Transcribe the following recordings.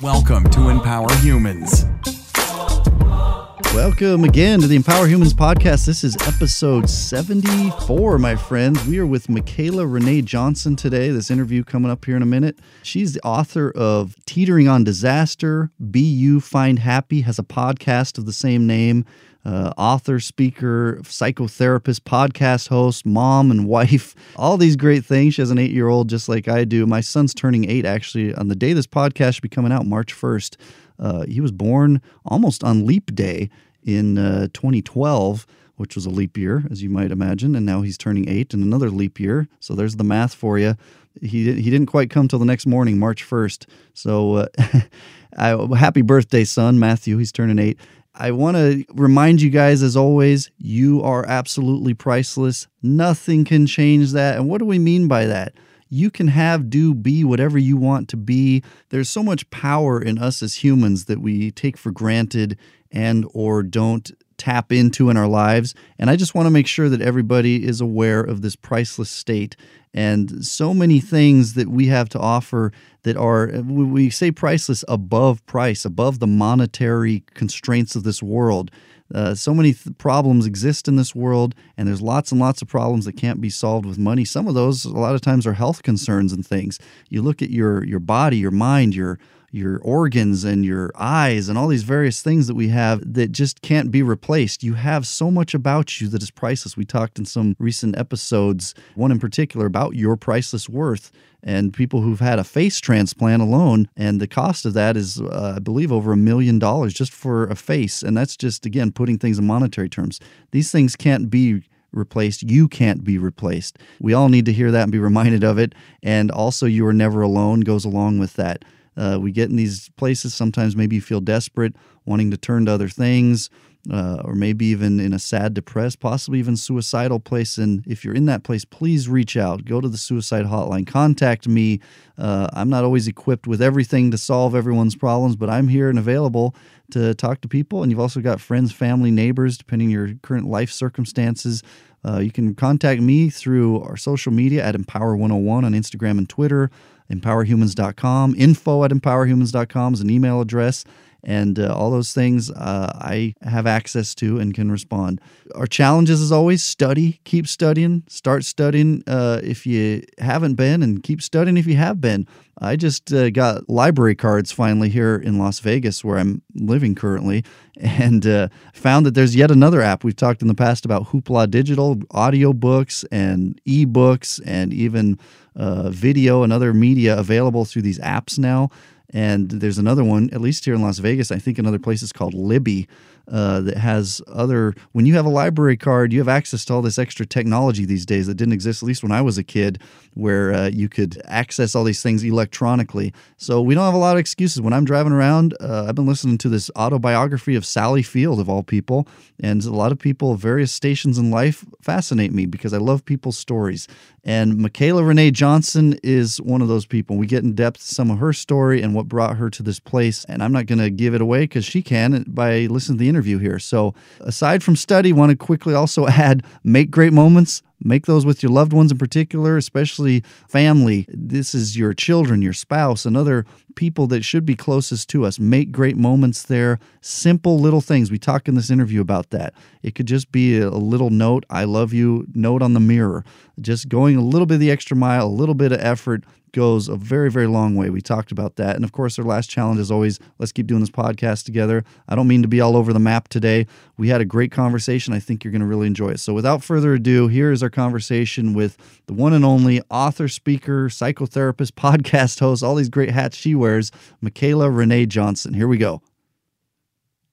Welcome to Empower Humans. Welcome again to the Empower Humans podcast. This is episode 74, my friends. We are with Michaela Renee Johnson today. This interview coming up here in a minute. She's the author of Teetering on Disaster, Be You Find Happy, has a podcast of the same name. Uh, author, speaker, psychotherapist, podcast host, mom, and wife. All these great things. She has an eight year old just like I do. My son's turning eight actually on the day this podcast should be coming out, March 1st. Uh, he was born almost on leap day in uh, 2012, which was a leap year, as you might imagine. And now he's turning eight in another leap year. So there's the math for you. He, he didn't quite come till the next morning, March 1st. So uh, I, happy birthday, son, Matthew. He's turning eight. I want to remind you guys, as always, you are absolutely priceless. Nothing can change that. And what do we mean by that? You can have, do, be whatever you want to be. There's so much power in us as humans that we take for granted and or don't tap into in our lives. And I just want to make sure that everybody is aware of this priceless state and so many things that we have to offer that are we say priceless above price above the monetary constraints of this world. Uh, so many th- problems exist in this world and there's lots and lots of problems that can't be solved with money. Some of those a lot of times are health concerns and things. You look at your your body your mind your your organs and your eyes and all these various things that we have that just can't be replaced. You have so much about you that is priceless. We talked in some recent episodes, one in particular about your priceless worth and people who've had a face transplant alone and the cost of that is uh, i believe over a million dollars just for a face and that's just again putting things in monetary terms these things can't be replaced. You can't be replaced. We all need to hear that and be reminded of it. And also, you are never alone goes along with that. Uh, we get in these places, sometimes maybe you feel desperate, wanting to turn to other things, uh, or maybe even in a sad, depressed, possibly even suicidal place. And if you're in that place, please reach out. Go to the suicide hotline. Contact me. Uh, I'm not always equipped with everything to solve everyone's problems, but I'm here and available to talk to people. And you've also got friends, family, neighbors, depending your current life circumstances. Uh, you can contact me through our social media at Empower101 on Instagram and Twitter empowerhumans.com. Info at empowerhumans.com is an email address. And uh, all those things uh, I have access to and can respond. Our challenges, as always, study, keep studying, start studying uh, if you haven't been, and keep studying if you have been. I just uh, got library cards finally here in Las Vegas, where I'm living currently, and uh, found that there's yet another app. We've talked in the past about Hoopla Digital, audiobooks and ebooks, and even uh, video and other media available through these apps now. And there's another one, at least here in Las Vegas, I think in other places called Libby, uh, that has other. When you have a library card, you have access to all this extra technology these days that didn't exist, at least when I was a kid, where uh, you could access all these things electronically. So we don't have a lot of excuses. When I'm driving around, uh, I've been listening to this autobiography of Sally Field, of all people. And a lot of people various stations in life fascinate me because I love people's stories. And Michaela Renee Johnson is one of those people. We get in depth some of her story and what brought her to this place. And I'm not going to give it away because she can by listening to the interview here. So, aside from study, want to quickly also add make great moments. Make those with your loved ones in particular, especially family. This is your children, your spouse, and other people that should be closest to us. Make great moments there. Simple little things. We talk in this interview about that. It could just be a little note, I love you, note on the mirror. Just going a little bit of the extra mile, a little bit of effort goes a very, very long way. We talked about that. And of course, our last challenge is always let's keep doing this podcast together. I don't mean to be all over the map today. We had a great conversation. I think you're going to really enjoy it. So, without further ado, here is our conversation with the one and only author, speaker, psychotherapist, podcast host, all these great hats she wears, Michaela Renee Johnson. Here we go.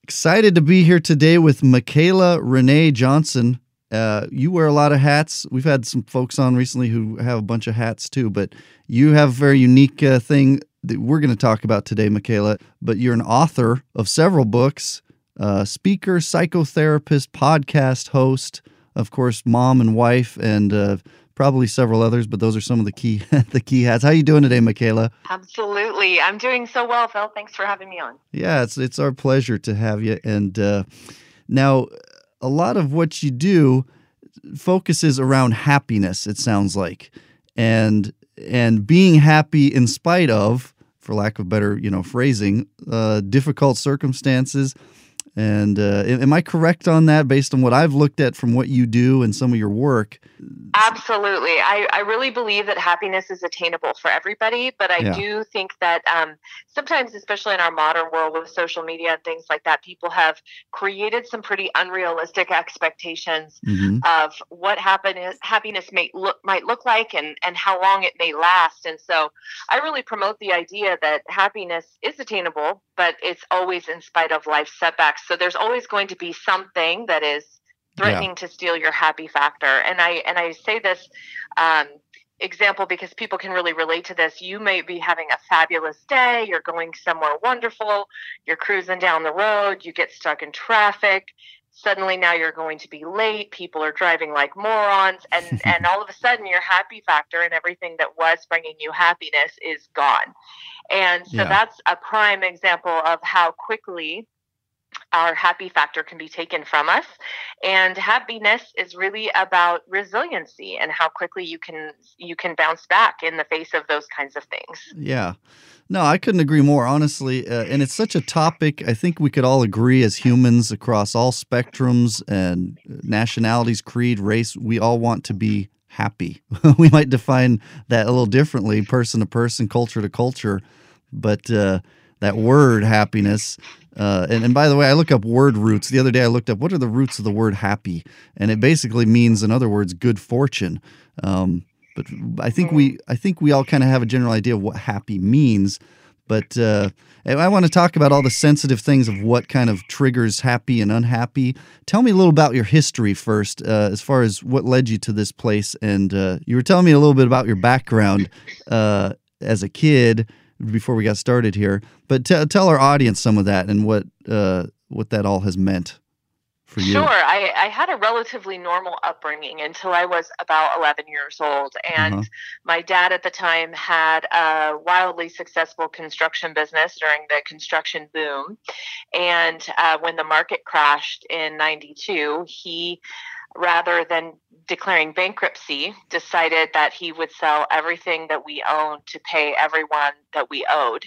Excited to be here today with Michaela Renee Johnson. Uh, you wear a lot of hats. We've had some folks on recently who have a bunch of hats too, but you have a very unique uh, thing that we're going to talk about today, Michaela. But you're an author of several books, uh, speaker, psychotherapist, podcast host, of course, mom and wife, and uh, probably several others. But those are some of the key the key hats. How are you doing today, Michaela? Absolutely, I'm doing so well, Phil. Thanks for having me on. Yeah, it's it's our pleasure to have you. And uh, now a lot of what you do focuses around happiness it sounds like and and being happy in spite of for lack of better, you know, phrasing, uh, difficult circumstances. And uh, am I correct on that based on what I've looked at from what you do and some of your work? Absolutely. I, I really believe that happiness is attainable for everybody, but I yeah. do think that um, sometimes, especially in our modern world with social media and things like that, people have created some pretty unrealistic expectations mm-hmm. of what happiness, happiness may look, might look like and, and how long it may last. And so I really promote the idea that happiness is attainable, but it's always in spite of life setbacks. So there's always going to be something that is threatening yeah. to steal your happy factor. And I and I say this um, example because people can really relate to this. You may be having a fabulous day, you're going somewhere wonderful, you're cruising down the road, you get stuck in traffic. Suddenly now you're going to be late. People are driving like morons, and and all of a sudden your happy factor and everything that was bringing you happiness is gone. And so yeah. that's a prime example of how quickly our happy factor can be taken from us. And happiness is really about resiliency and how quickly you can you can bounce back in the face of those kinds of things. Yeah. No, I couldn't agree more, honestly. Uh, and it's such a topic. I think we could all agree as humans across all spectrums and nationalities, creed, race, we all want to be happy. we might define that a little differently, person to person, culture to culture. But uh, that word happiness uh, and, and by the way, I look up word roots. The other day, I looked up what are the roots of the word happy, and it basically means, in other words, good fortune. Um, but I think we, I think we all kind of have a general idea of what happy means. But uh, I want to talk about all the sensitive things of what kind of triggers happy and unhappy. Tell me a little about your history first, uh, as far as what led you to this place. And uh, you were telling me a little bit about your background uh, as a kid before we got started here. But t- tell our audience some of that and what uh, what that all has meant for you. Sure, I, I had a relatively normal upbringing until I was about 11 years old, and uh-huh. my dad at the time had a wildly successful construction business during the construction boom, and uh, when the market crashed in '92, he rather than declaring bankruptcy, decided that he would sell everything that we owned to pay everyone that we owed,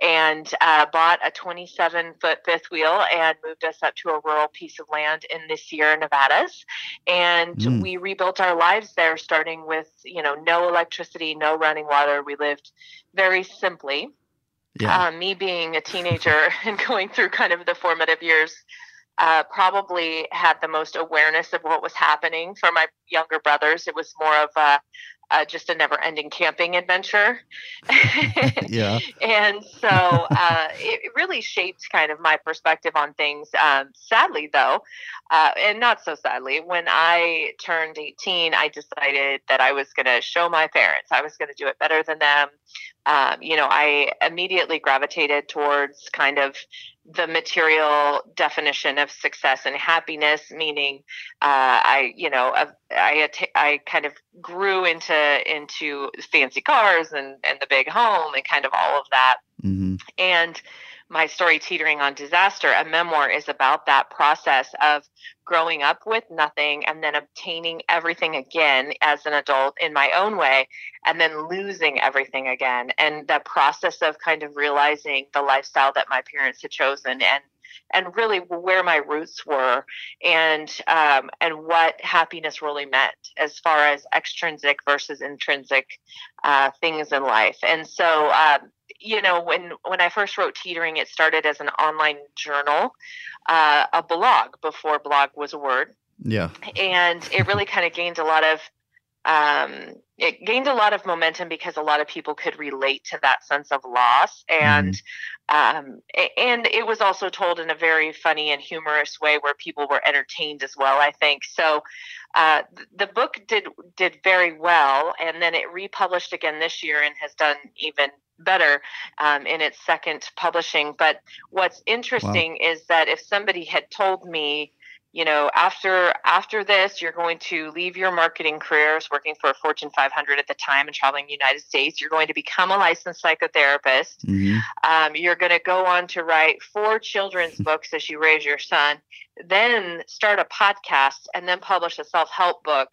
and uh, bought a 27 foot fifth wheel and moved us up to a rural piece of land in the Sierra Nevadas. And mm. we rebuilt our lives there, starting with you know no electricity, no running water. We lived very simply. Yeah. Uh, me being a teenager and going through kind of the formative years uh, probably had the most awareness of what was happening for my younger brothers. It was more of a, uh, just a never ending camping adventure. yeah. And so uh, it really shaped kind of my perspective on things. Um, sadly, though, uh, and not so sadly, when I turned 18, I decided that I was going to show my parents, I was going to do it better than them. Um, you know, I immediately gravitated towards kind of the material definition of success and happiness, meaning uh, I, you know, I, I kind of grew into into fancy cars and and the big home and kind of all of that, mm-hmm. and my story teetering on disaster a memoir is about that process of growing up with nothing and then obtaining everything again as an adult in my own way and then losing everything again. And the process of kind of realizing the lifestyle that my parents had chosen and and really where my roots were and um, and what happiness really meant as far as extrinsic versus intrinsic uh, things in life. And so um, you know, when when I first wrote Teetering, it started as an online journal, uh, a blog before blog was a word. Yeah. And it really kind of gained a lot of um, it gained a lot of momentum because a lot of people could relate to that sense of loss and mm. um, and it was also told in a very funny and humorous way where people were entertained as well i think so uh, the book did did very well and then it republished again this year and has done even better um, in its second publishing. But what's interesting wow. is that if somebody had told me, you know, after after this, you're going to leave your marketing careers, working for a Fortune 500 at the time and traveling the United States. You're going to become a licensed psychotherapist. Mm-hmm. Um, you're going to go on to write four children's books as you raise your son, then start a podcast, and then publish a self help book.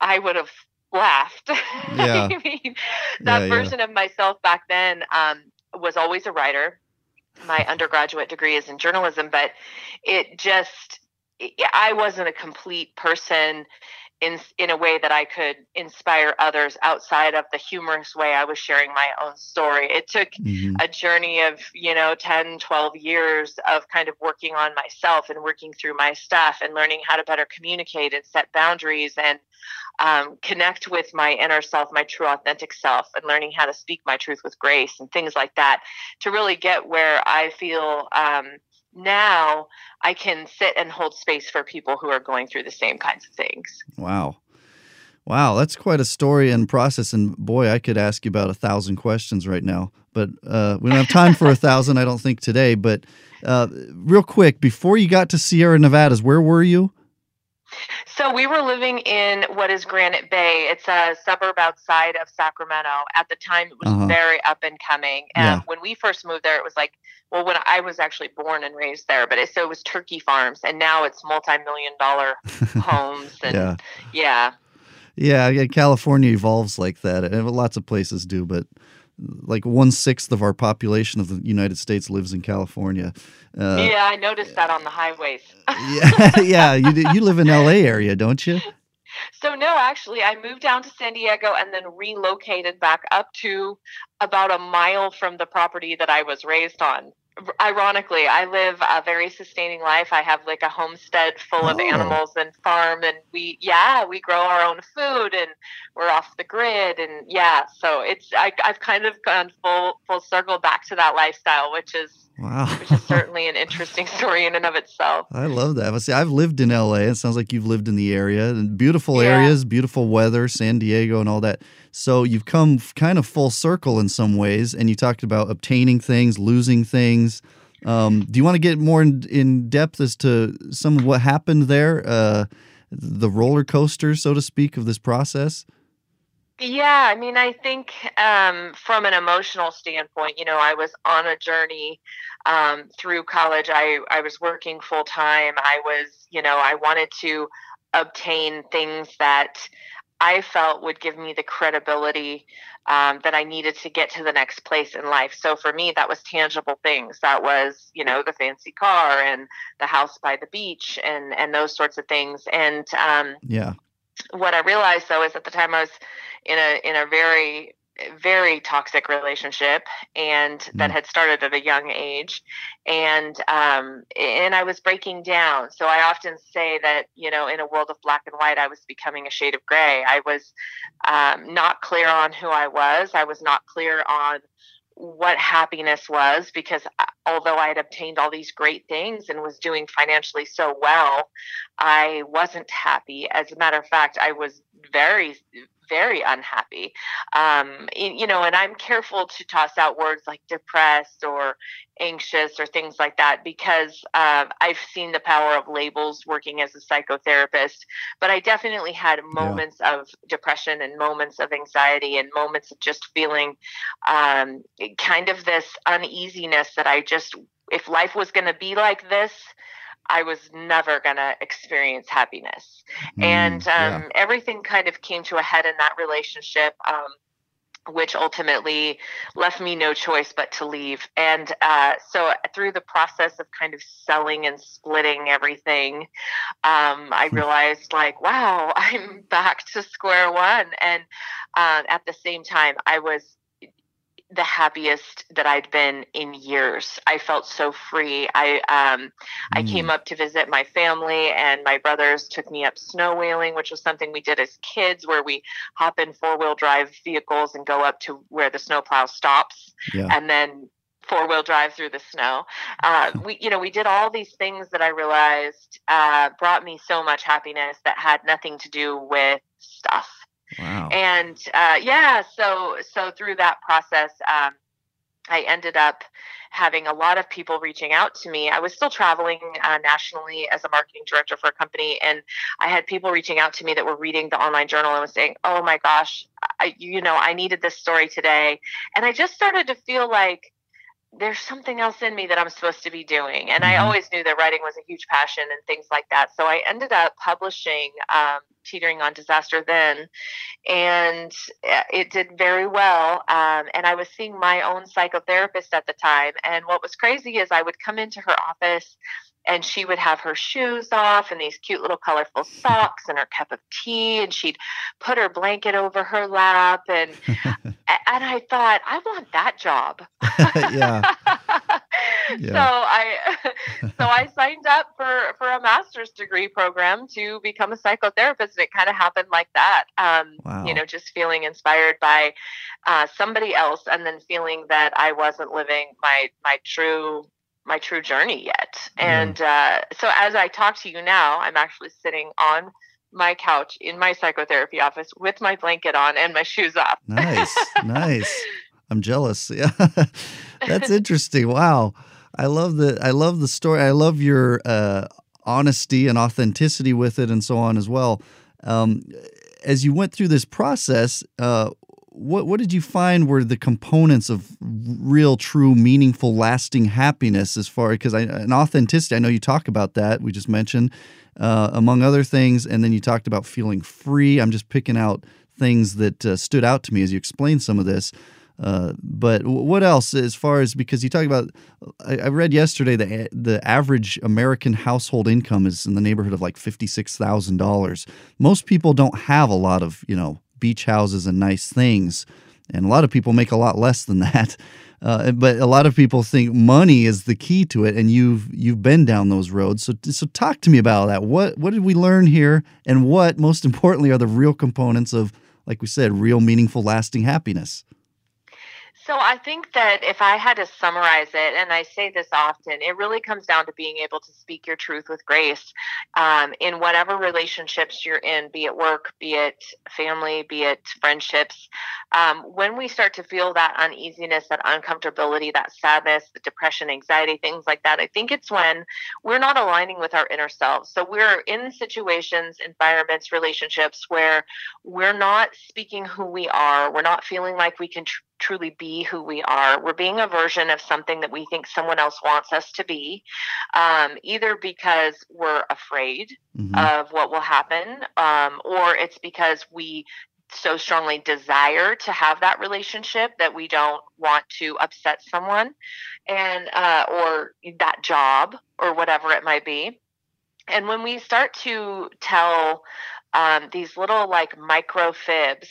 I would have laughed. Yeah. I mean, that Yeah, yeah. version of myself back then um, was always a writer. My undergraduate degree is in journalism, but it just, I wasn't a complete person in in a way that I could inspire others outside of the humorous way I was sharing my own story. It took Mhm. a journey of you know 10 12 years of kind of working on myself and working through my stuff and learning how to better communicate and set boundaries and um, connect with my inner self my true authentic self and learning how to speak my truth with grace and things like that to really get where i feel um, now i can sit and hold space for people who are going through the same kinds of things Wow. Wow, that's quite a story and process. And boy, I could ask you about a thousand questions right now, but uh, we don't have time for a thousand, I don't think, today. But uh, real quick, before you got to Sierra Nevadas, where were you? So we were living in what is Granite Bay. It's a suburb outside of Sacramento. At the time, it was Uh-huh. very up and coming. And Yeah. when we first moved there, it was like, well, when I was actually born and raised there, but it, so it was turkey farms, and now it's multi-million dollar homes. And Yeah. yeah, Yeah, yeah, California evolves like that. And lots of places do, but like one sixth of our population of the United States lives in California. Uh, yeah, I noticed that on the highways. yeah, yeah. You you live in L.A. area, don't you? So no, actually, I moved down to San Diego and then relocated back up to about a mile from the property that I was raised on. Ironically, I live a very sustaining life. I have like a homestead full of Oh. animals and farm, and we yeah we grow our own food and we're off the grid and yeah. So it's I, I've kind of gone full full circle back to that lifestyle, which is Wow. which is certainly an interesting story in and of itself. I love that. But see, I've lived in LA. It sounds like you've lived in the area and beautiful Yeah. areas, beautiful weather, San Diego, and all that. So you've come kind of full circle in some ways. And you talked about obtaining things, losing things. Um, do you want to get more in, in depth as to some of what happened there? Uh, the roller coaster, so to speak, of this process? Yeah, I mean, I think um, from an emotional standpoint, you know, I was on a journey um, through college. I, I was working full time. I was, you know, I wanted to obtain things that I felt would give me the credibility um, that I needed to get to the next place in life. So for me, that was tangible things. That was, you know, the fancy car and the house by the beach and and those sorts of things. And um, Yeah. what I realized though is at the time I was in a in a very very toxic relationship and that Mm. had started at a young age and um and I was breaking down so I often say that you know in a world of black and white I was becoming a shade of gray I was um, not clear on who I was I was not clear on what happiness was because uh, although I had obtained all these great things and was doing financially so well I wasn't happy. As a matter of fact, I was very, very unhappy. Um, you know, and I'm careful to toss out words like depressed or anxious or things like that because uh, I've seen the power of labels working as a psychotherapist. But I definitely had moments of depression and moments of anxiety and moments of just feeling um, kind of this uneasiness that I just, if life was going to be like this, I was never going to experience happiness. and Mm, yeah. um, everything kind of came to a head in that relationship. Um, which ultimately left me no choice but to leave. And uh, so, through the process of kind of selling and splitting everything, um, I Hmm. realized, like, wow, I'm back to square one. And uh, at the same time, I was the happiest that I'd been in years. I felt so free. I um, I Mm. came up to visit my family, and my brothers took me up snow whaling, which was something we did as kids, where we hop in four wheel drive vehicles and go up to where the snowplow stops, Yeah. and then four wheel drive through the snow. Uh, we, you know, we did all these things that I realized uh, brought me so much happiness that had nothing to do with stuff Wow. and uh, yeah so so through that process um, i ended up having a lot of people reaching out to me i was still traveling uh, nationally as a marketing director for a company and i had people reaching out to me that were reading the online journal and was saying oh my gosh I, you know i needed this story today and i just started to feel like there's something else in me that I'm supposed to be doing. And I Mhm. always knew that writing was a huge passion and things like that. So I ended up publishing um, Teetering on Disaster then, and uh, it did very well. Um, and I was seeing my own psychotherapist at the time. And what was crazy is I would come into her office and she would have her shoes off and these cute little colorful socks and her cup of tea and she'd put her blanket over her lap and and I thought I want that job. Yeah. So I so I signed up for for a master's degree program to become a psychotherapist and it kind of happened like that. Um Wow. you know just feeling inspired by uh, somebody else and then feeling that I wasn't living my my true my true journey yet. And uh, so as I talk to you now, I'm actually sitting on my couch in my psychotherapy office with my blanket on and my shoes off. nice, nice. I'm jealous. Yeah, that's interesting. Wow, I love the I love the story. I love your uh, honesty and authenticity with it, and so on as well. Um, as you went through this process, uh, what what did you find were the components of real, true, meaningful, lasting happiness? As far because I and authenticity, I know you talk about that. We just mentioned, uh, among other things, and then you talked about feeling free. I'm just picking out things that uh, stood out to me as you explained some of this. Uh, but what else as far as because you talk about I, I read yesterday that the average American household income is in the neighborhood of like fifty six thousand dollars. Most people don't have a lot of you know beach houses and nice things, and a lot of people make a lot less than that. Uh, but a lot of people think money is the key to it, and you've you've been down those roads. So so talk to me about that. What what did we learn here, and what most importantly are the real components of, like we said, real meaningful, lasting happiness. So I think that if I had to summarize it, and I say this often, it really comes down to being able to speak your truth with grace um, in whatever relationships you're in, be it work, be it family, be it friendships. Um, when we start to feel that uneasiness, that uncomfortability, that sadness, the depression, anxiety, things like that, I think it's when we're not aligning with our inner selves. So we're in situations, environments, relationships where we're not speaking who we are. We're not feeling like we can tr- truly be who we are. We're being a version of something that we think someone else wants us to be, um, either because we're afraid Mhm. of what will happen, um, or it's because we so strongly desire to have that relationship that we don't want to upset someone and uh, or that job or whatever it might be and when we start to tell um, these little like micro fibs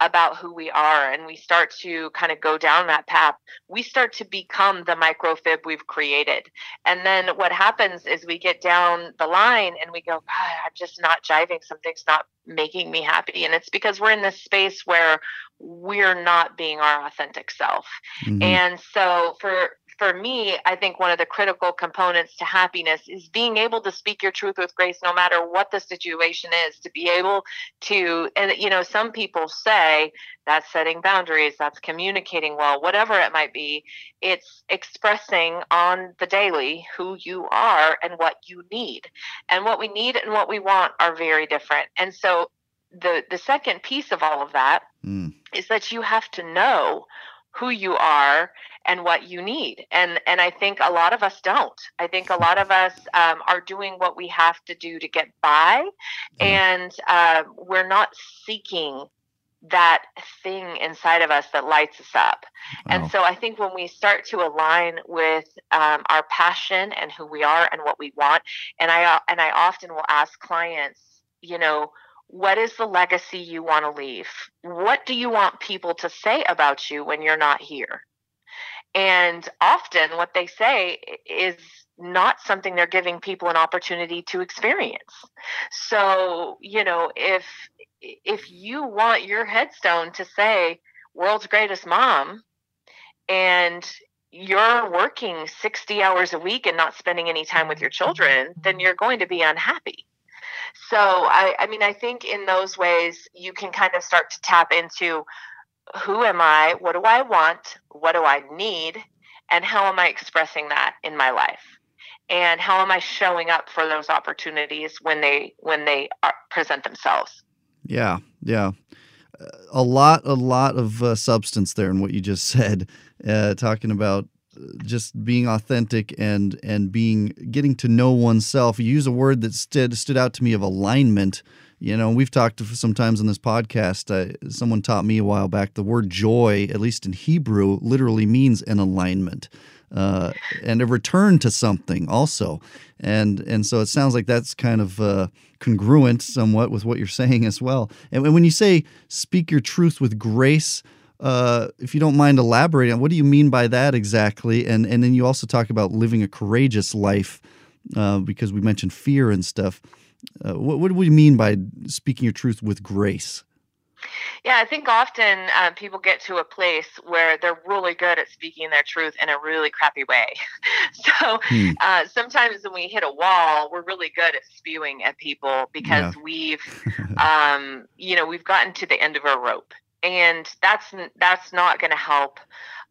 about who we are and we start to kind of go down that path we start to become the microfib we've created. And then what happens is we get down the line and we go god i'm just not jiving. Something's not making me happy. And it's because we're in this space where we're not being our authentic self. Mhm. and so for for me, I think one of the critical components to happiness is being able to speak your truth with grace no matter what the situation is, to be able to and you know, some people say that's setting boundaries, that's communicating well, whatever it might be. It's expressing on the daily who you are and what you need. And what we need and what we want are very different. And so the the second piece of all of that Mm. is that you have to know who you are and what you need. And and i think a lot of us don't. I think a lot of us um, are doing what we have to do to get by. And uh, we're not seeking that thing inside of us that lights us up. Wow. and so I think when we start to align with um, our passion and who we are and what we want, and I and I often will ask clients, you know, what is the legacy you want to leave? What do you want people to say about you when you're not here? And often what they say is not something they're giving people an opportunity to experience. So, you know, if if you want your headstone to say world's greatest mom and you're working 60 hours a week and not spending any time with your children, then mm-hmm. you're going to be unhappy. So, I, I mean, I think in those ways, you can kind of start to tap into who am I? What do I want? What do I need? And how am I expressing that in my life? And how am I showing up for those opportunities when they when they are, present themselves? Yeah, yeah. A lot, a lot of uh, substance there in what you just said. Uh, talking about just being authentic and and being getting to know oneself. You use a word that stood stood out to me of alignment. You know, we've talked sometimes in this podcast. Uh, someone taught me a while back the word joy, at least in Hebrew, literally means an alignment uh, and a return to something also. And and so it sounds like that's kind of uh, congruent somewhat with what you're saying as well. And when you say speak your truth with grace, uh, if you don't mind elaborating, what do you mean by that exactly? And and then you also talk about living a courageous life uh, because we mentioned fear and stuff. Uh, what, what do we mean by speaking your truth with grace? Yeah, I think often uh, people get to a place where they're really good at speaking their truth in a really crappy way. so hmm. uh, sometimes when we hit a wall, we're really good at spewing at people because yeah. we've, um, you know, we've gotten to the end of our rope, and that's that's not going to help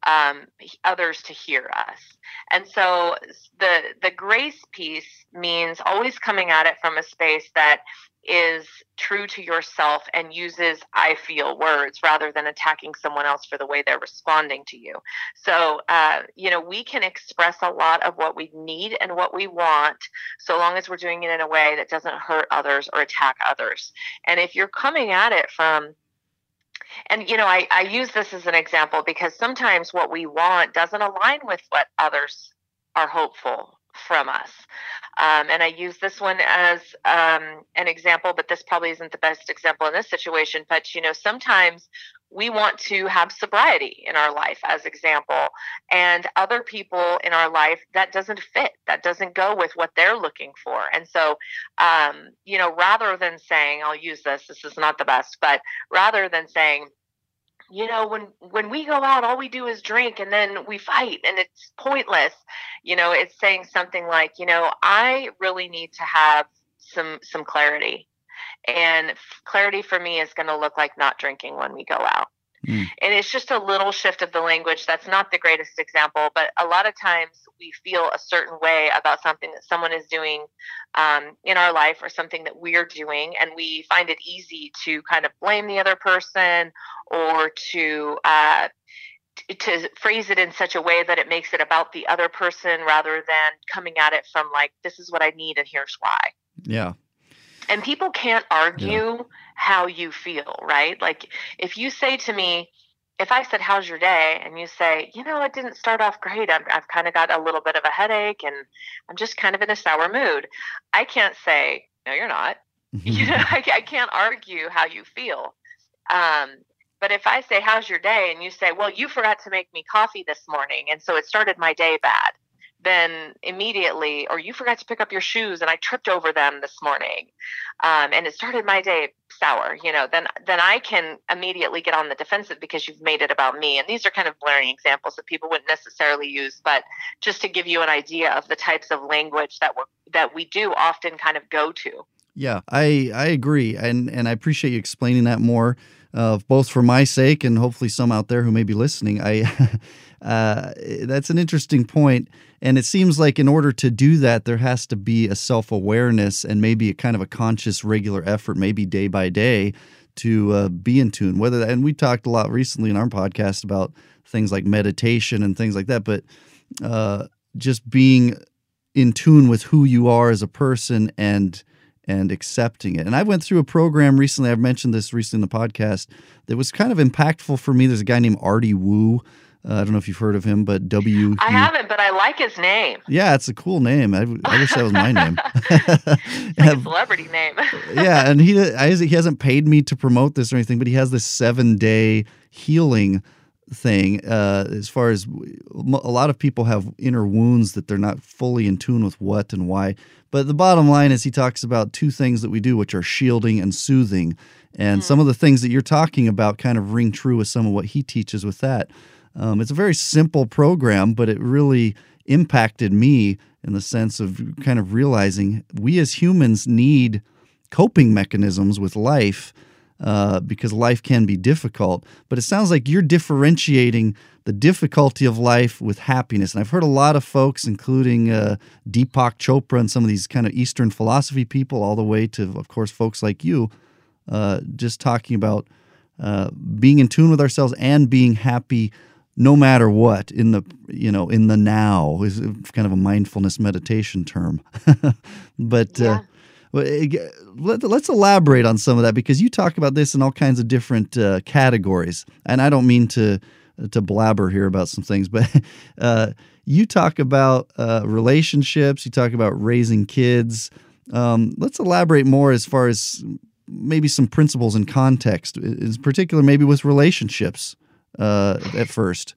um, others to hear us. And so the the grace piece means always coming at it from a space that is true to yourself and uses I feel words rather than attacking someone else for the way they're responding to you. So, uh, you know, we can express a lot of what we need and what we want so long as we're doing it in a way that doesn't hurt others or attack others. And if you're coming at it from and you know I, I use this as an example because sometimes what we want doesn't align with what others are hopeful from us um, and I use this one as um, an example, but this probably isn't the best example in this situation. But you know, sometimes we want to have sobriety in our life as example and other people in our life that doesn't fit that doesn't go with what they're looking for and so um, you know rather than saying i'll use this this is not the best but rather than saying you know when when we go out all we do is drink and then we fight and it's pointless. You know it's saying something like you know i really need to have some some clarity. And clarity for me is going to look like not drinking when we go out Mm. And it's just a little shift of the language. That's not the greatest example, but a lot of times we feel a certain way about something that someone is doing um, in our life or something that we're doing, and we find it easy to kind of blame the other person or to uh, to phrase it in such a way that it makes it about the other person rather than coming at it from like this is what I need and here's why. Yeah. And people can't argue yeah how you feel, right? Like if you say to me, if I said, How's your day? and you say, You know, it didn't start off great. I've, I've kind of got a little bit of a headache and I'm just kind of in a sour mood. I can't say, No, you're not. you know, I, I, can't argue how you feel. Um, but if I say, How's your day? and you say, Well, you forgot to make me coffee this morning. And so it started my day bad then immediately, or you forgot to pick up your shoes and I tripped over them this morning, um, and it started my day sour. You know, then then I can immediately get on the defensive because you've made it about me. And these are kind of blaring examples that people wouldn't necessarily use, but just to give you an idea of the types of language that we that we do often kind of go to. Yeah, I I agree, and and I appreciate you explaining that more, uh, both for my sake and hopefully some out there who may be listening. I uh, that's an interesting point and it seems like in order to do that, there has to be a self awareness and maybe a kind of a conscious, regular effort, maybe day by day, to uh, be in tune. Whether that, and we talked a lot recently in our podcast about things like meditation and things like that, but uh, just being in tune with who you are as a person and and accepting it. And I went through a program recently. I've mentioned this recently in the podcast that was kind of impactful for me. There's a guy named Artie Wu uh, I don't know if you've heard of him, but W. I haven't, but I like his name. Yeah, it's a cool name. I, I wish that was my name. it's like a celebrity name. yeah, and he I, he hasn't paid me to promote this or anything, but he has this seven day healing thing. Uh, as far as a lot of people have inner wounds that they're not fully in tune with what and why. But the bottom line is he talks about two things that we do, which are shielding and soothing. And mm. some of the things that you're talking about kind of ring true with some of what he teaches with that. Um, it's a very simple program, but it really impacted me in the sense of kind of realizing we as humans need coping mechanisms with life uh, because life can be difficult. But it sounds like you're differentiating the difficulty of life with happiness. And I've heard a lot of folks, including uh, Deepak Chopra and some of these kind of Eastern philosophy people, all the way to, of course, folks like you, uh, just talking about uh, being in tune with ourselves and being happy no matter what in the you know in the now is kind of a mindfulness meditation term. But uh, yeah. uh, let, us elaborate on some of that because you talk about this in all kinds of different uh, categories. And i don't mean to to blabber here about some things but uh, you talk about uh, relationships you talk about raising kids. Um, let's elaborate more as far as maybe some principles and context in particular maybe with relationships uh, at first.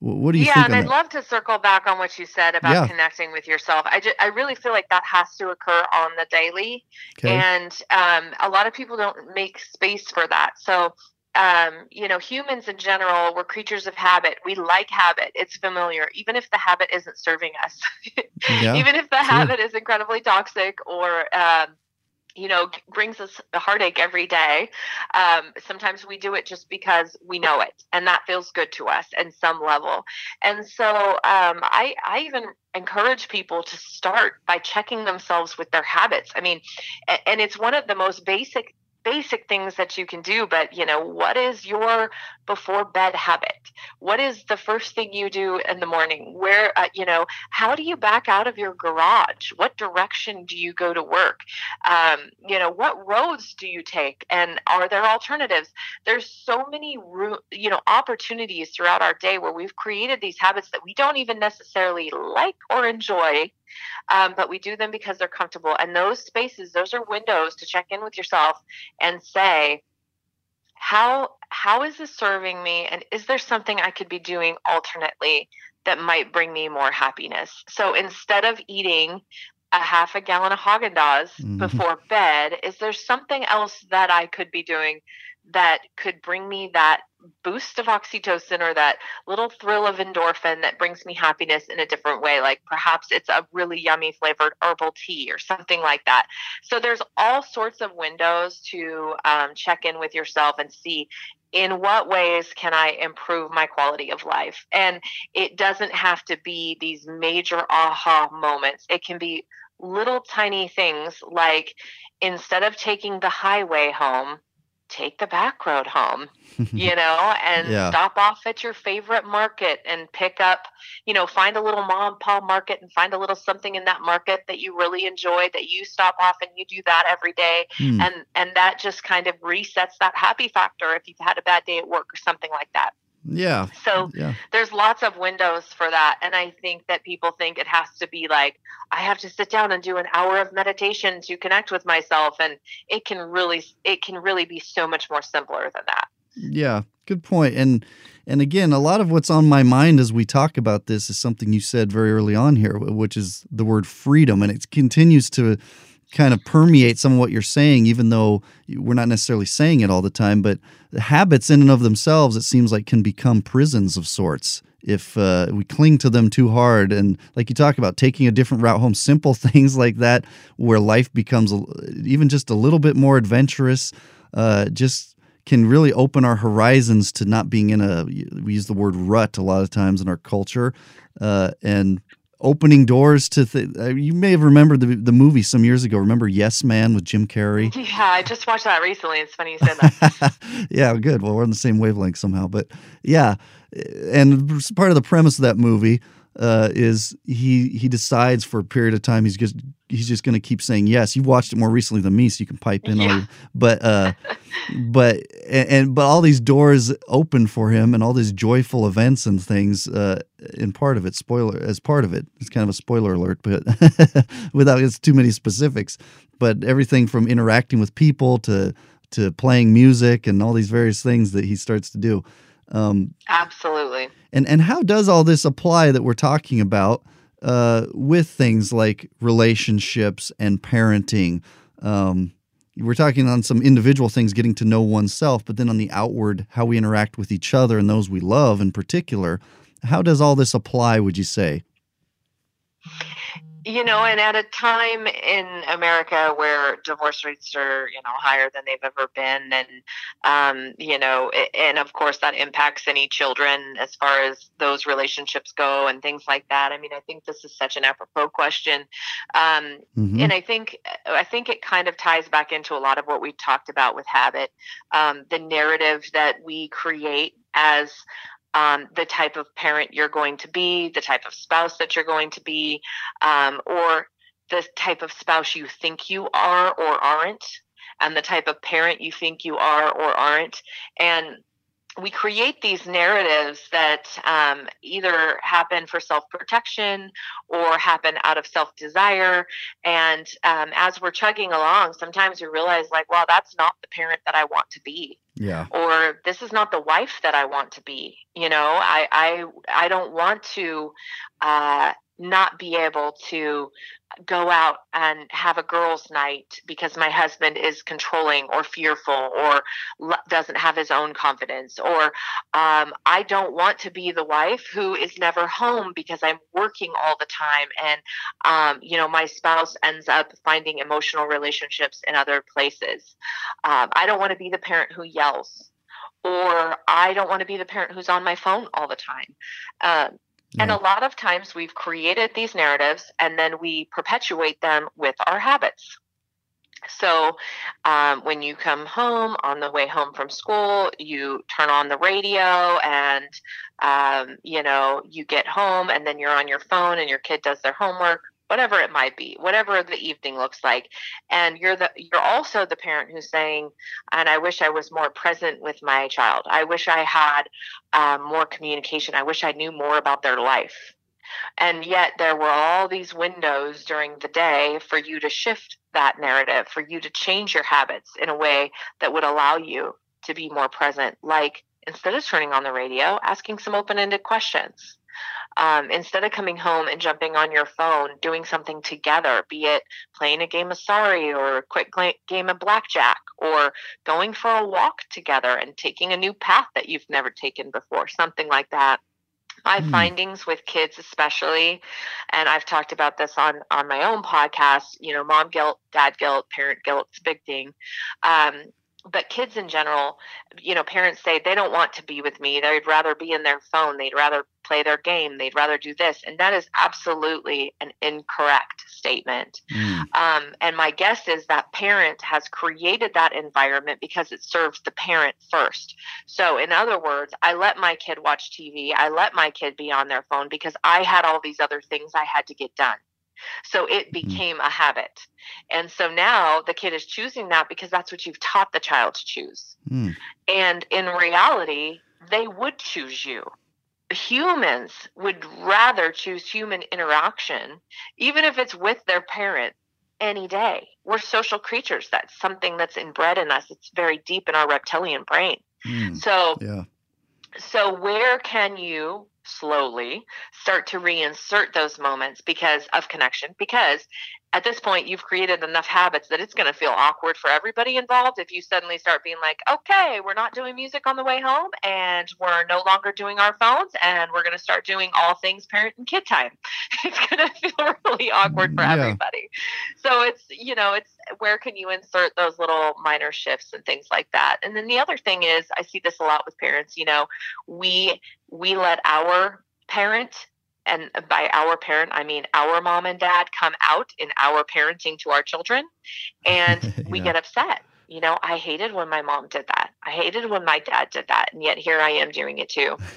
What do you yeah, think? Yeah, and I'd love to circle back on what you said about yeah. connecting with yourself. I just, I really feel like that has to occur on the daily, okay. and um, a lot of people don't make space for that. So, um, you know, humans in general, we're creatures of habit. We like habit; it's familiar, even if the habit isn't serving us. yeah, even if the true. habit is incredibly toxic or um, you know brings us a heartache every day. Um, sometimes we do it just because we know it and that feels good to us in some level. And so um, I, I even encourage people to start by checking themselves with their habits. I mean and it's one of the most basic basic things that you can do but you know what is your before bed habit? What is the first thing you do in the morning? Where uh, you know how do you back out of your garage? What direction do you go to work? Um, you know what roads do you take? And are there alternatives? There's so many you know opportunities throughout our day where we've created these habits that we don't even necessarily like or enjoy um, but we do them because they're comfortable. And those spaces, those are windows to check in with yourself and say, how how is this serving me and is there something i could be doing alternately that might bring me more happiness so instead of eating a half a gallon of Haagen-Dazs mm-hmm. before bed is there something else that i could be doing that could bring me that boost of oxytocin or that little thrill of endorphin that brings me happiness in a different way. Like perhaps it's a really yummy flavored herbal tea or something like that. So there's all sorts of windows to um, check in with yourself and see in what ways can I improve my quality of life? And it doesn't have to be these major aha moments. It can be little tiny things like instead of taking the highway home, take the back road home, you know, and yeah. stop off at your favorite market and pick up, you know, find a little mom and pop market and find a little something in that market that you really enjoy that you stop off and you do that every day. Mm. And and that just kind of resets that happy factor if you've had a bad day at work or something like that. Yeah. So yeah. there's lots of windows for that. And I think that people think it has to be like, I have to sit down and do an hour of meditation to connect with myself. And it can really, it can really be so much more simpler than that. Yeah. Good point. And, and again, a lot of what's on my mind as we talk about this is something you said very early on here, which is the word freedom. And it continues to, kind of permeate some of what you're saying, even though we're not necessarily saying it all the time. But habits, in and of themselves, it seems like can become prisons of sorts if uh, we cling to them too hard. And like you talk about, taking a different route home, simple things like that, where life becomes even just a little bit more adventurous, uh, just can really open our horizons to not being in a we use the word rut a lot of times in our culture uh, and opening doors to th- uh, you may have remembered the, the movie some years ago. Remember yes man with jim carrey? Yeah i just watched that recently. It's funny you said that. Yeah good. Well we're on the same wavelength somehow but yeah and part of the premise of that movie uh, is he he decides for a period of time he's just he's just going to keep saying yes. You've watched it more recently than me, so you can pipe in. Yeah. All, but uh, but and, and, but all these doors open for him, and all these joyful events and things. Uh, in part of it, spoiler as part of it, it's kind of a spoiler alert, but without it's too many specifics. But everything from interacting with people to to playing music and all these various things that he starts to do. Um, Absolutely. And and how does all this apply that we're talking about uh, with things like relationships and parenting? Um, we're talking on some individual things, getting to know oneself, but then on the outward, how we interact with each other and those we love in particular. How does all this apply? Would you say? You know, and at a time in America where divorce rates are, you know, higher than they've ever been, and um, you know, and of course that impacts any children as far as those relationships go and things like that. I mean, I think this is such an apropos question, um, mm-hmm. and I think I think it kind of ties back into a lot of what we talked about with habit, um, the narrative that we create as um, the type of parent you're going to be, the type of spouse that you're going to be, um, or the type of spouse you think you are or aren't, and the type of parent you think you are or aren't. And we create these narratives that um, either happen for self protection or happen out of self desire. And um, as we're chugging along, sometimes we realize, like, well, that's not the parent that I want to be. Yeah. Or this is not the wife that I want to be. You know, I I I don't want to uh, not be able to go out and have a girls' night because my husband is controlling or fearful or doesn't have his own confidence. Or um, I don't want to be the wife who is never home because I'm working all the time. And, um, you know, my spouse ends up finding emotional relationships in other places. Um, I don't want to be the parent who yells. Or I don't want to be the parent who's on my phone all the time. And a lot of times we've created these narratives and then we perpetuate them with our habits. So um, when you come home on the way home from school, you turn on the radio and, um, you know, you get home and then you're on your phone and your kid does their homework whatever it might be whatever the evening looks like. And you're the you're also the parent who's saying and i wish i was more present with my child. I wish i had um, more communication. I wish i knew more about their life. And yet there were all these windows during the day for you to shift that narrative for you to change your habits in a way that would allow you to be more present. Like instead of turning on the radio asking some open-ended questions um, instead of coming home and jumping on your phone, doing something together, be it playing a game of Sorry or a quick game of Blackjack or going for a walk together and taking a new path that you've never taken before, something like that my mm. findings with kids especially and i've talked about this on on my own podcast you know mom guilt dad guilt parent guilt it's a big thing um, but kids in general, you know, parents say they don't want to be with me. They'd rather be in their phone. They'd rather play their game. They'd rather do this. And that is absolutely an incorrect statement. Mm. Um, and my guess is that parent has created that environment because it serves the parent first. So, in other words, I let my kid watch TV. I let my kid be on their phone because I had all these other things I had to get done. So it mm-hmm. became a habit. And so now the kid is choosing that because that's what you've taught the child to choose. Mm. And in reality, they would choose you. Humans would rather choose human interaction, even if it's with their parent, any day. We're social creatures. That's something that's inbred in us. It's very deep in our reptilian brain. Mm. So, yeah. so where can you slowly start to reinsert those moments because of connection because at this point you've created enough habits that it's going to feel awkward for everybody involved if you suddenly start being like okay we're not doing music on the way home and we're no longer doing our phones and we're going to start doing all things parent and kid time. It's going to feel really awkward for yeah. everybody. So it's you know it's where can you insert those little minor shifts and things like that? And then the other thing is i see this a lot with parents you know we we let our parent and by our parent i mean our mom and dad come out in our parenting to our children and yeah. we get upset you know i hated when my mom did that i hated when my dad did that and yet here i am doing it too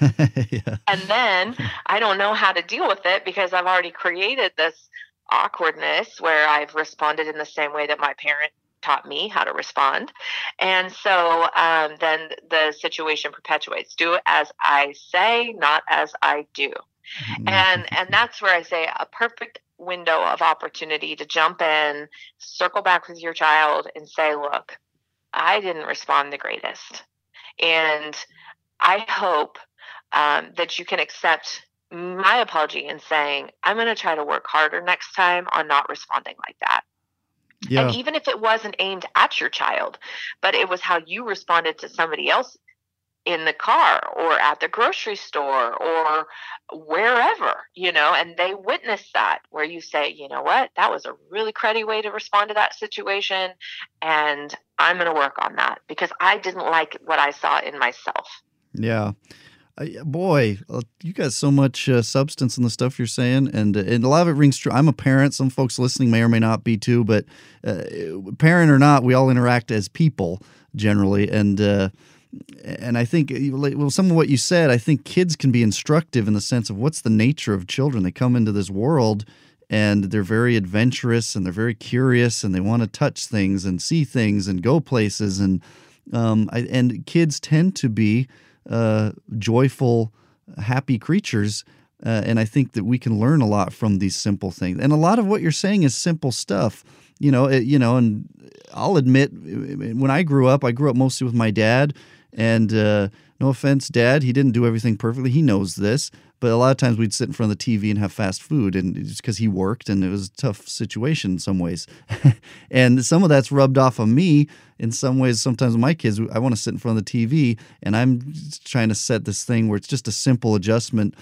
yeah. and then i don't know how to deal with it because i've already created this awkwardness where i've responded in the same way that my parent taught me how to respond. And so um, then the situation perpetuates. Do as I say, not as I do. Mm-hmm. And and that's where I say a perfect window of opportunity to jump in, circle back with your child and say, look, I didn't respond the greatest. And I hope um, that you can accept my apology and saying, I'm going to try to work harder next time on not responding like that. Yeah. And even if it wasn't aimed at your child, but it was how you responded to somebody else in the car or at the grocery store or wherever, you know, and they witness that where you say, you know what, that was a really cruddy way to respond to that situation. And I'm going to work on that because I didn't like what I saw in myself. Yeah. Uh, boy, uh, you got so much uh, substance in the stuff you're saying, and uh, and a lot of it rings true. I'm a parent. Some folks listening may or may not be too, but uh, parent or not, we all interact as people generally, and and I think well, some of what you said, I think kids can be instructive in the sense of what's the nature of children. They come into this world and they're very adventurous and they're very curious and they want to touch things and see things and go places and um, I, and kids tend to be uh, joyful, happy creatures. Uh, and I think that we can learn a lot from these simple things. And a lot of what you're saying is simple stuff. You know, it, you know, and I'll admit, when I grew up, I grew up mostly with my dad, and uh, no offense, Dad, he didn't do everything perfectly. He knows this, but a lot of times we'd sit in front of the TV and have fast food, and just because he worked, and it was a tough situation in some ways. and some of that's rubbed off on me in some ways. Sometimes my kids, I want to sit in front of the TV, and I'm trying to set this thing where it's just a simple adjustment.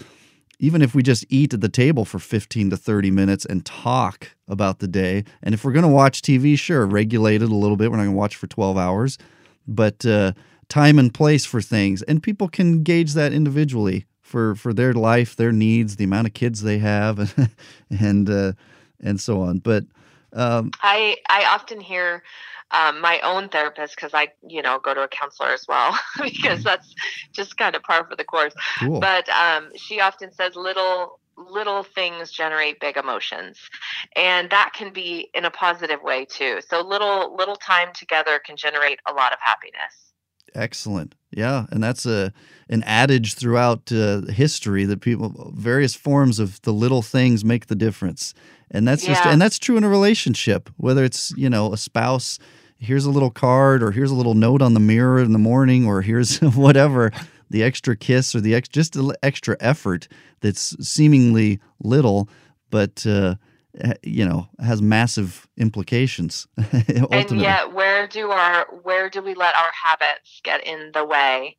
Even if we just eat at the table for 15 to 30 minutes and talk about the day. And if we're going to watch TV, sure, regulate it a little bit. We're not going to watch for 12 hours, but uh, time and place for things. And people can gauge that individually for for their life, their needs, the amount of kids they have, and uh, and so on. But um, I I often hear um, my own therapist because I you know go to a counselor as well because mm-hmm. that's just kind of par for the course. Cool. But um, she often says little little things generate big emotions and that can be in a positive way too so little little time together can generate a lot of happiness Excellent. Yeah, and that's a an adage throughout uh, history that people various forms of the little things make the difference. And that's yeah. just and that's true in a relationship, whether it's, you know, a spouse here's a little card or here's a little note on the mirror in the morning or here's whatever the extra kiss or the ex, just the extra effort that's seemingly little but uh, you know has massive implications and yet where do our where do we let our habits get in the way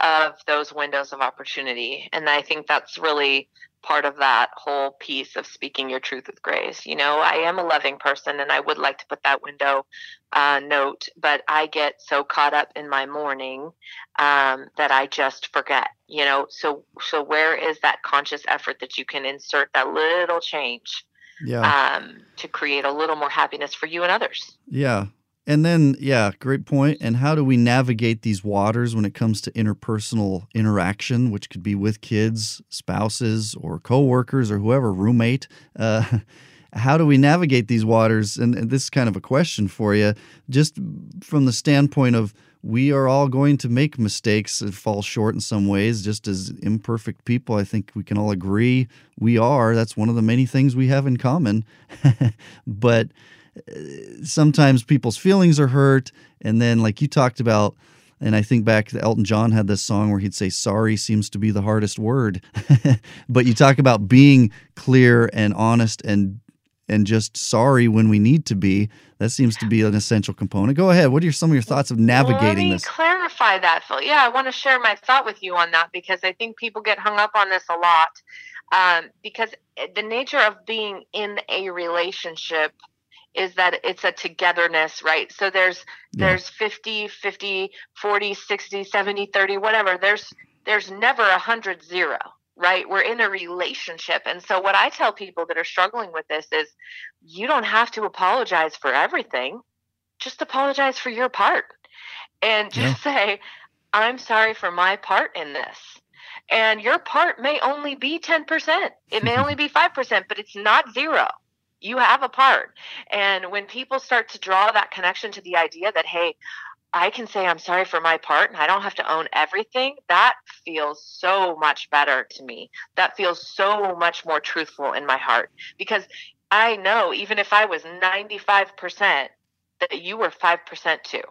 of those windows of opportunity? And i think that's really part of that whole piece of speaking your truth with grace. You know i am a loving person and i would like to put that window uh, note but i get so caught up in my morning um, that i just forget you know? So so where is that conscious effort that you can insert that little change yeah. um, to create a little more happiness for you and others. Yeah. And then, yeah, great point. And how do we navigate these waters when it comes to interpersonal interaction, which could be with kids, spouses, or coworkers, or whoever, roommate? Uh, how do we navigate these waters? And, and this is kind of a question for you, just from the standpoint of we are all going to make mistakes and fall short in some ways, just as imperfect people. I think we can all agree we are. That's one of the many things we have in common. but uh, sometimes people's feelings are hurt. And then, like you talked about, and I think back Elton John had this song where he'd say, sorry seems to be the hardest word. but you talk about being clear and honest and and just sorry when we need to be. That seems to be an essential component. Go ahead. What are some of your thoughts of navigating Let me this? Clarify that, Phil. Yeah, I want to share my thought with you on that because I think people get hung up on this a lot. Um, because the nature of being in a relationship is that it's a togetherness right so there's yeah. there's 50 50 40 60 70 30 whatever there's there's never a hundred zero right? We're in a relationship. And so, what I tell people that are struggling with this is you don't have to apologize for everything, just apologize for your part and just yeah. say, I'm sorry for my part in this. And your part may only be 10%, it may only be 5%, but it's not zero. You have a part. And when people start to draw that connection to the idea that, hey, I can say I'm sorry for my part and I don't have to own everything, that feels so much better to me. That feels so much more truthful in my heart because I know even if I was 95%, that you were 5% too.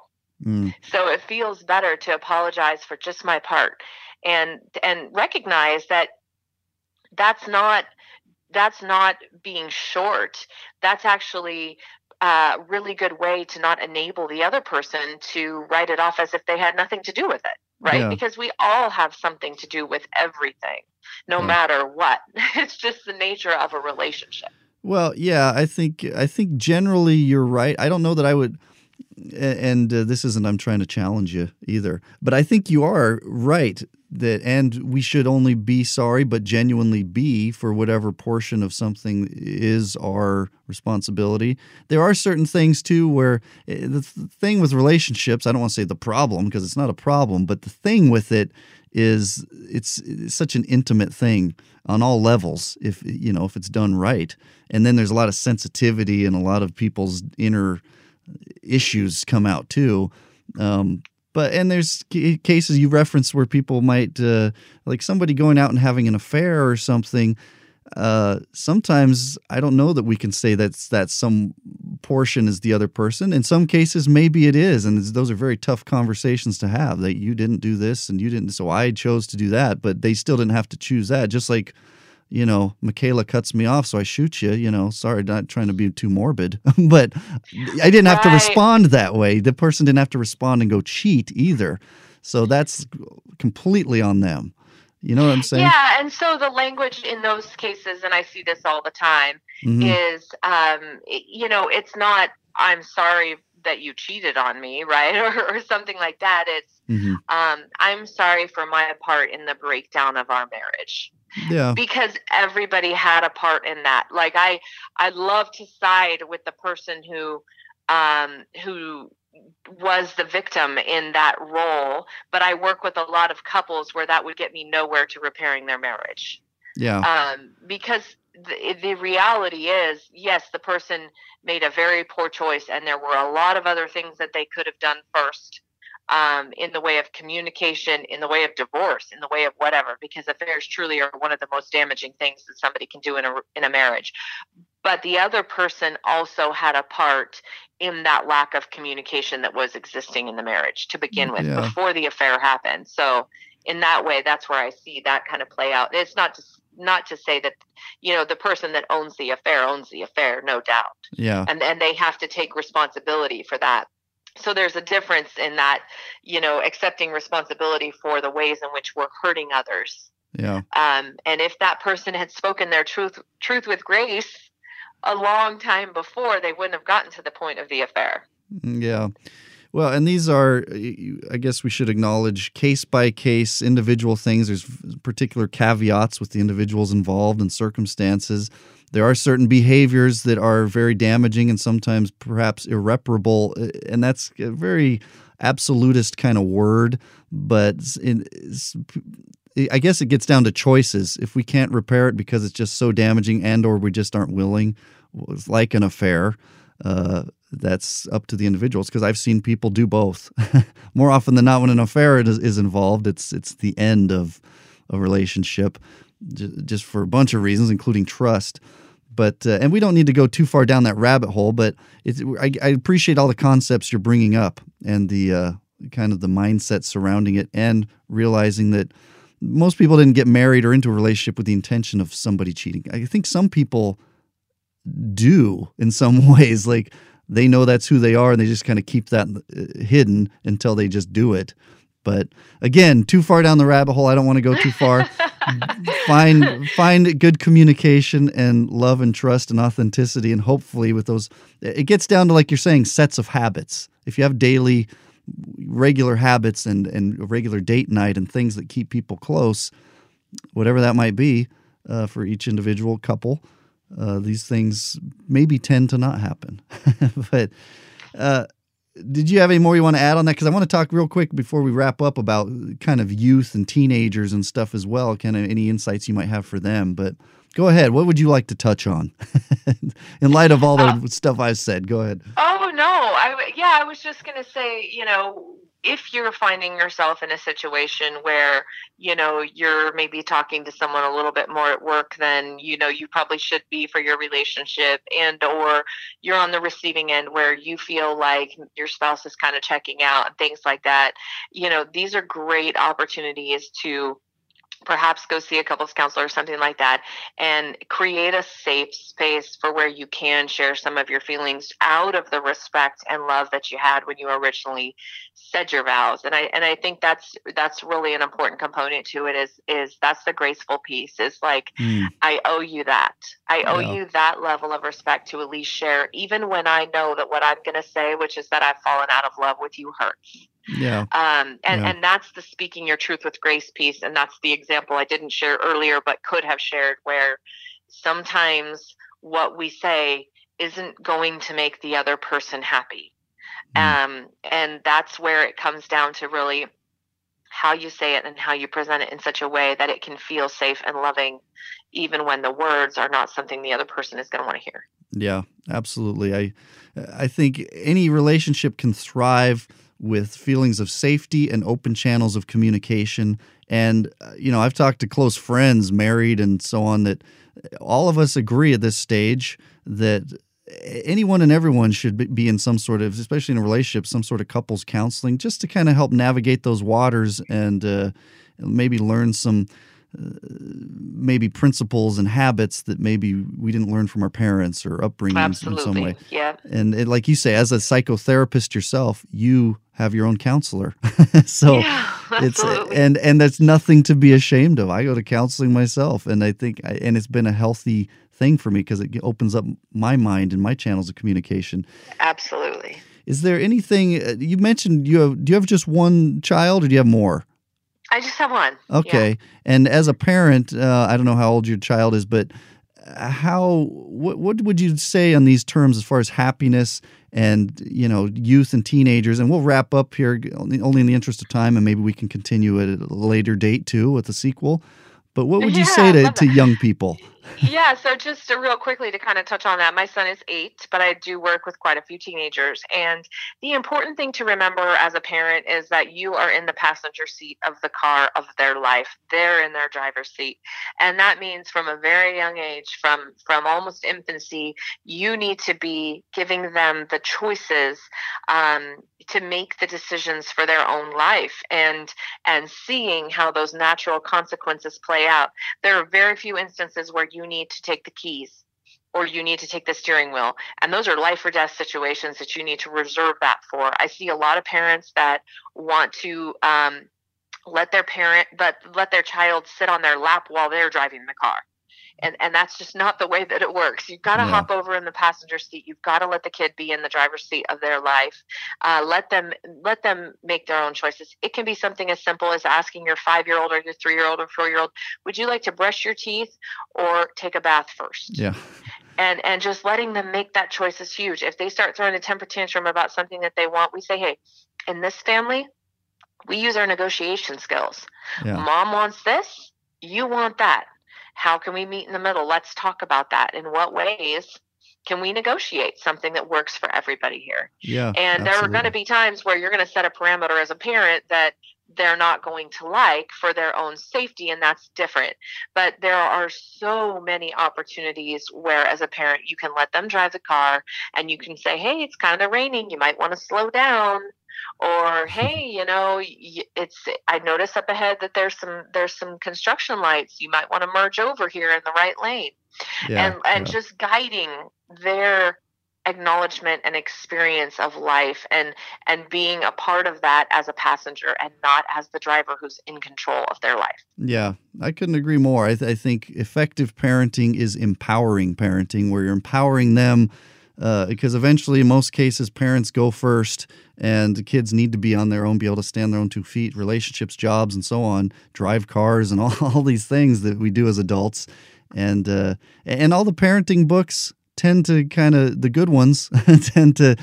Mm. So it feels better to apologize for just my part and and recognize that that's not that's not being short. That's actually uh, really good way to not enable the other person to write it off as if they had nothing to do with it right yeah. because we all have something to do with everything no yeah. matter what it's just the nature of a relationship well yeah i think i think generally you're right i don't know that i would and uh, this isn't I'm trying to challenge you either, but I think you are right that and we should only be sorry but genuinely be for whatever portion of something is our responsibility. There are certain things too where eh, the thing with relationships, I don't want to say the problem because it's not a problem, but the thing with it is it's, it's such an intimate thing on all levels if you know if it's done right. And then there's a lot of sensitivity and a lot of people's inner issues come out too. Um, but and there's cases you referenced where people might uh, like somebody going out and having an affair or something. Uh, sometimes I don't know that we can say that's that some portion is the other person. In some cases, maybe it is, and those are very tough conversations to have. That you didn't do this and you didn't, so I chose to do that, but they still didn't have to choose that. Just like you know, Michaela cuts me off, so I shoot you. You know, sorry, not trying to be too morbid, but I didn't have right. to respond that way. The person didn't have to respond and go cheat either. So that's completely on them. You know what I'm saying? Yeah, and so the language in those cases, and I see this all the time, mm-hmm. is, um, you know, it's not "I'm sorry that you cheated on me," right, or, or something like that. It's mm-hmm. um, "I'm sorry for my part in the breakdown of our marriage." Yeah. Because everybody had a part in that. Like i i love to side with the person who um who was the victim in that role but i work with a lot of couples where that would get me nowhere to repairing their marriage. Yeah. Um because the, the reality is yes the person made a very poor choice and there were a lot of other things that they could have done first um, in the way of communication, in the way of divorce, in the way of whatever, because affairs truly are one of the most damaging things that somebody can do in a in a marriage. But the other person also had a part in that lack of communication that was existing in the marriage to begin with yeah. before the affair happened. So in that way, that's where I see that kind of play out. It's not to not to say that you know the person that owns the affair owns the affair, no doubt. Yeah, and and they have to take responsibility for that so there's a difference in that you know accepting responsibility for the ways in which we're hurting others yeah um, and if that person had spoken their truth truth with grace a long time before they wouldn't have gotten to the point of the affair mm, yeah well, and these are, I guess we should acknowledge case by case individual things. There's particular caveats with the individuals involved and circumstances. There are certain behaviors that are very damaging and sometimes perhaps irreparable, uh, and that's a very absolutist kind of word. But I guess it gets down to choices. If we can't repair it because it's just so damaging, and or we just aren't willing, like an affair. Uh, that's up to the individuals because I've seen people do both. More often than not, when an affair is, is involved, it's it's the end of a relationship, just for a bunch of reasons, including trust but uh, and we don't need to go too far down that rabbit hole but it's I, I appreciate all the concepts you're bringing up and the uh, kind of the mindset surrounding it and realizing that most people didn't get married or into a relationship with the intention of somebody cheating i think some people do in some ways like they know that's who they are and they just kind of keep that uh, hidden until they just do it but again, too far down the rabbit hole. I don't want to go too far. find find good communication and love and trust and authenticity, and hopefully with those, it gets down to like you're saying, sets of habits. If you have daily, regular habits and and regular date night and things that keep people close, whatever that might be uh, for each individual couple, uh, these things maybe tend to not happen. but uh, did you have any more you want to add on that? Because I want to talk real quick before we wrap up about kind of youth and teenagers and stuff as well. Kind of any insights you might have for them. But go ahead. What would you like to touch on in light of all the uh, stuff I've said? Go ahead. Oh no, I yeah, I was just gonna say, you know, if you're finding yourself in a situation where you know you're maybe talking to someone a little bit more at work than you know you probably should be for your relationship and or you're on the receiving end where you feel like your spouse is kind of checking out and things like that you know these are great opportunities to perhaps go see a couples counselor or something like that and create a safe space for where you can share some of your feelings out of the respect and love that you had when you originally said your vows. And i and i think that's that's really an important component to it is is that's the graceful piece is like mm. i owe you that. I owe you that level of respect to at least share even when i know that what i'm going to say which is that i've fallen out of love with you hurts yeah. Um, and, yeah. and that's the speaking your truth with grace piece. And that's the example I didn't share earlier, but could have shared where sometimes what we say isn't going to make the other person happy. Mm. Um, and that's where it comes down to really how you say it and how you present it in such a way that it can feel safe and loving, even when the words are not something the other person is going to want to hear. Yeah, absolutely. I, I think any relationship can thrive with feelings of safety and open channels of communication. And, uh, you know, I've talked to close friends, married and so on, that all of us agree at this stage that anyone and everyone should be in some sort of, especially in a relationship, some sort of couples counseling just to kind of help navigate those waters and uh, maybe learn some maybe principles and habits that maybe we didn't learn from our parents or upbringing Absolutely. in some way. Yeah. And it, like you say, as a psychotherapist yourself, you have your own counselor. so yeah, it's and and that's nothing to be ashamed of. I go to counseling myself, and I think I, and it's been a healthy thing for me because it opens up my mind and my channels of communication. Absolutely. Is there anything uh, you mentioned? You have do you have just one child, or do you have more? I just have one. Okay. Yeah. And as a parent, uh, I don't know how old your child is, but how what what would you say on these terms as far as happiness and you know youth and teenagers and we'll wrap up here only in the interest of time and maybe we can continue at a later date too with the sequel but what would you yeah, say to, to young people yeah, so just real quickly to kind of touch on that, my son is eight, but I do work with quite a few teenagers. And the important thing to remember as a parent is that you are in the passenger seat of the car of their life. They're in their driver's seat. And that means from a very young age, from from almost infancy, you need to be giving them the choices um, to make the decisions for their own life and and seeing how those natural consequences play out. There are very few instances where you need to take the keys or you need to take the steering wheel. And those are life or death situations that you need to reserve that for. I see a lot of parents that want to um, let their parent, but let their child sit on their lap while they're driving the car and and that's just not the way that it works. You've got to yeah. hop over in the passenger seat. You've got to let the kid be in the driver's seat of their life. Uh, let them let them make their own choices. It can be something as simple as asking your five year old or your three year old or four year old would you like to brush your teeth or take a bath first? Yeah. And and just letting them make that choice is huge. If they start throwing a temper tantrum about something that they want we say hey in this family we use our negotiation skills. Yeah. mom wants this you want that how can we meet in the middle? Let's talk about that. In what ways can we negotiate something that works for everybody here? Yeah. And absolutely. there are going to be times where you're going to set a parameter as a parent that they're not going to like for their own safety and that's different. But there are so many opportunities where as a parent you can let them drive the car and you can say hey it's kind of raining you might want to slow down. Or hey you know it's i notice up ahead that there's some there's some construction lights you might want to merge over here in the right lane. Yeah, and and yeah. just guiding their acknowledgement and experience of life and and being a part of that as a passenger and not as the driver who's in control of their life yeah i couldn't agree more i, th- I think effective parenting is empowering parenting where you're empowering them uh, because eventually, in most cases, parents go first, and the kids need to be on their own, be able to stand their own two feet, relationships, jobs, and so on, drive cars, and all, all these things that we do as adults. And uh, and all the parenting books tend to kind of the good ones tend to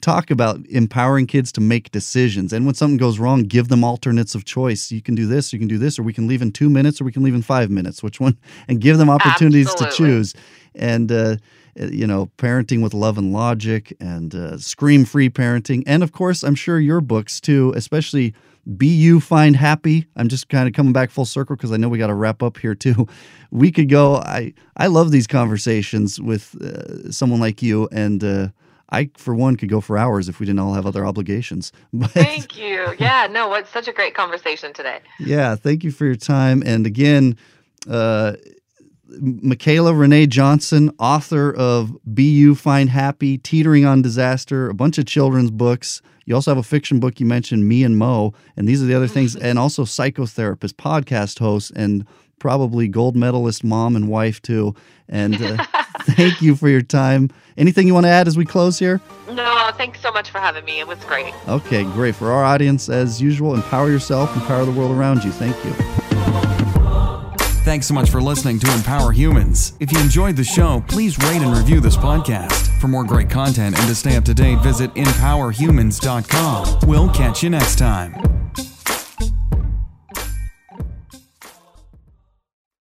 talk about empowering kids to make decisions. And when something goes wrong, give them alternates of choice. You can do this, you can do this, or we can leave in two minutes, or we can leave in five minutes. Which one? And give them opportunities Absolutely. to choose. And uh, uh, you know, parenting with love and logic and uh, scream free parenting. And of course, I'm sure your books too, especially Be You Find Happy. I'm just kind of coming back full circle because I know we got to wrap up here too. We could go. I, I love these conversations with uh, someone like you. And, uh, I, for one, could go for hours if we didn't all have other obligations. But, thank you. Yeah, no, it's such a great conversation today. Yeah, thank you for your time. And again, uh, Michaela Renee Johnson, author of Be You Find Happy, Teetering on Disaster, a bunch of children's books. You also have a fiction book you mentioned, Me and Mo, and these are the other things, and also psychotherapist, podcast host, and probably gold medalist mom and wife too. And uh, thank you for your time. Anything you want to add as we close here? No, thanks so much for having me. It was great. Okay, great. For our audience, as usual, empower yourself, empower the world around you. Thank you. Thanks so much for listening to Empower Humans. If you enjoyed the show, please rate and review this podcast. For more great content and to stay up to date, visit empowerhumans.com. We'll catch you next time.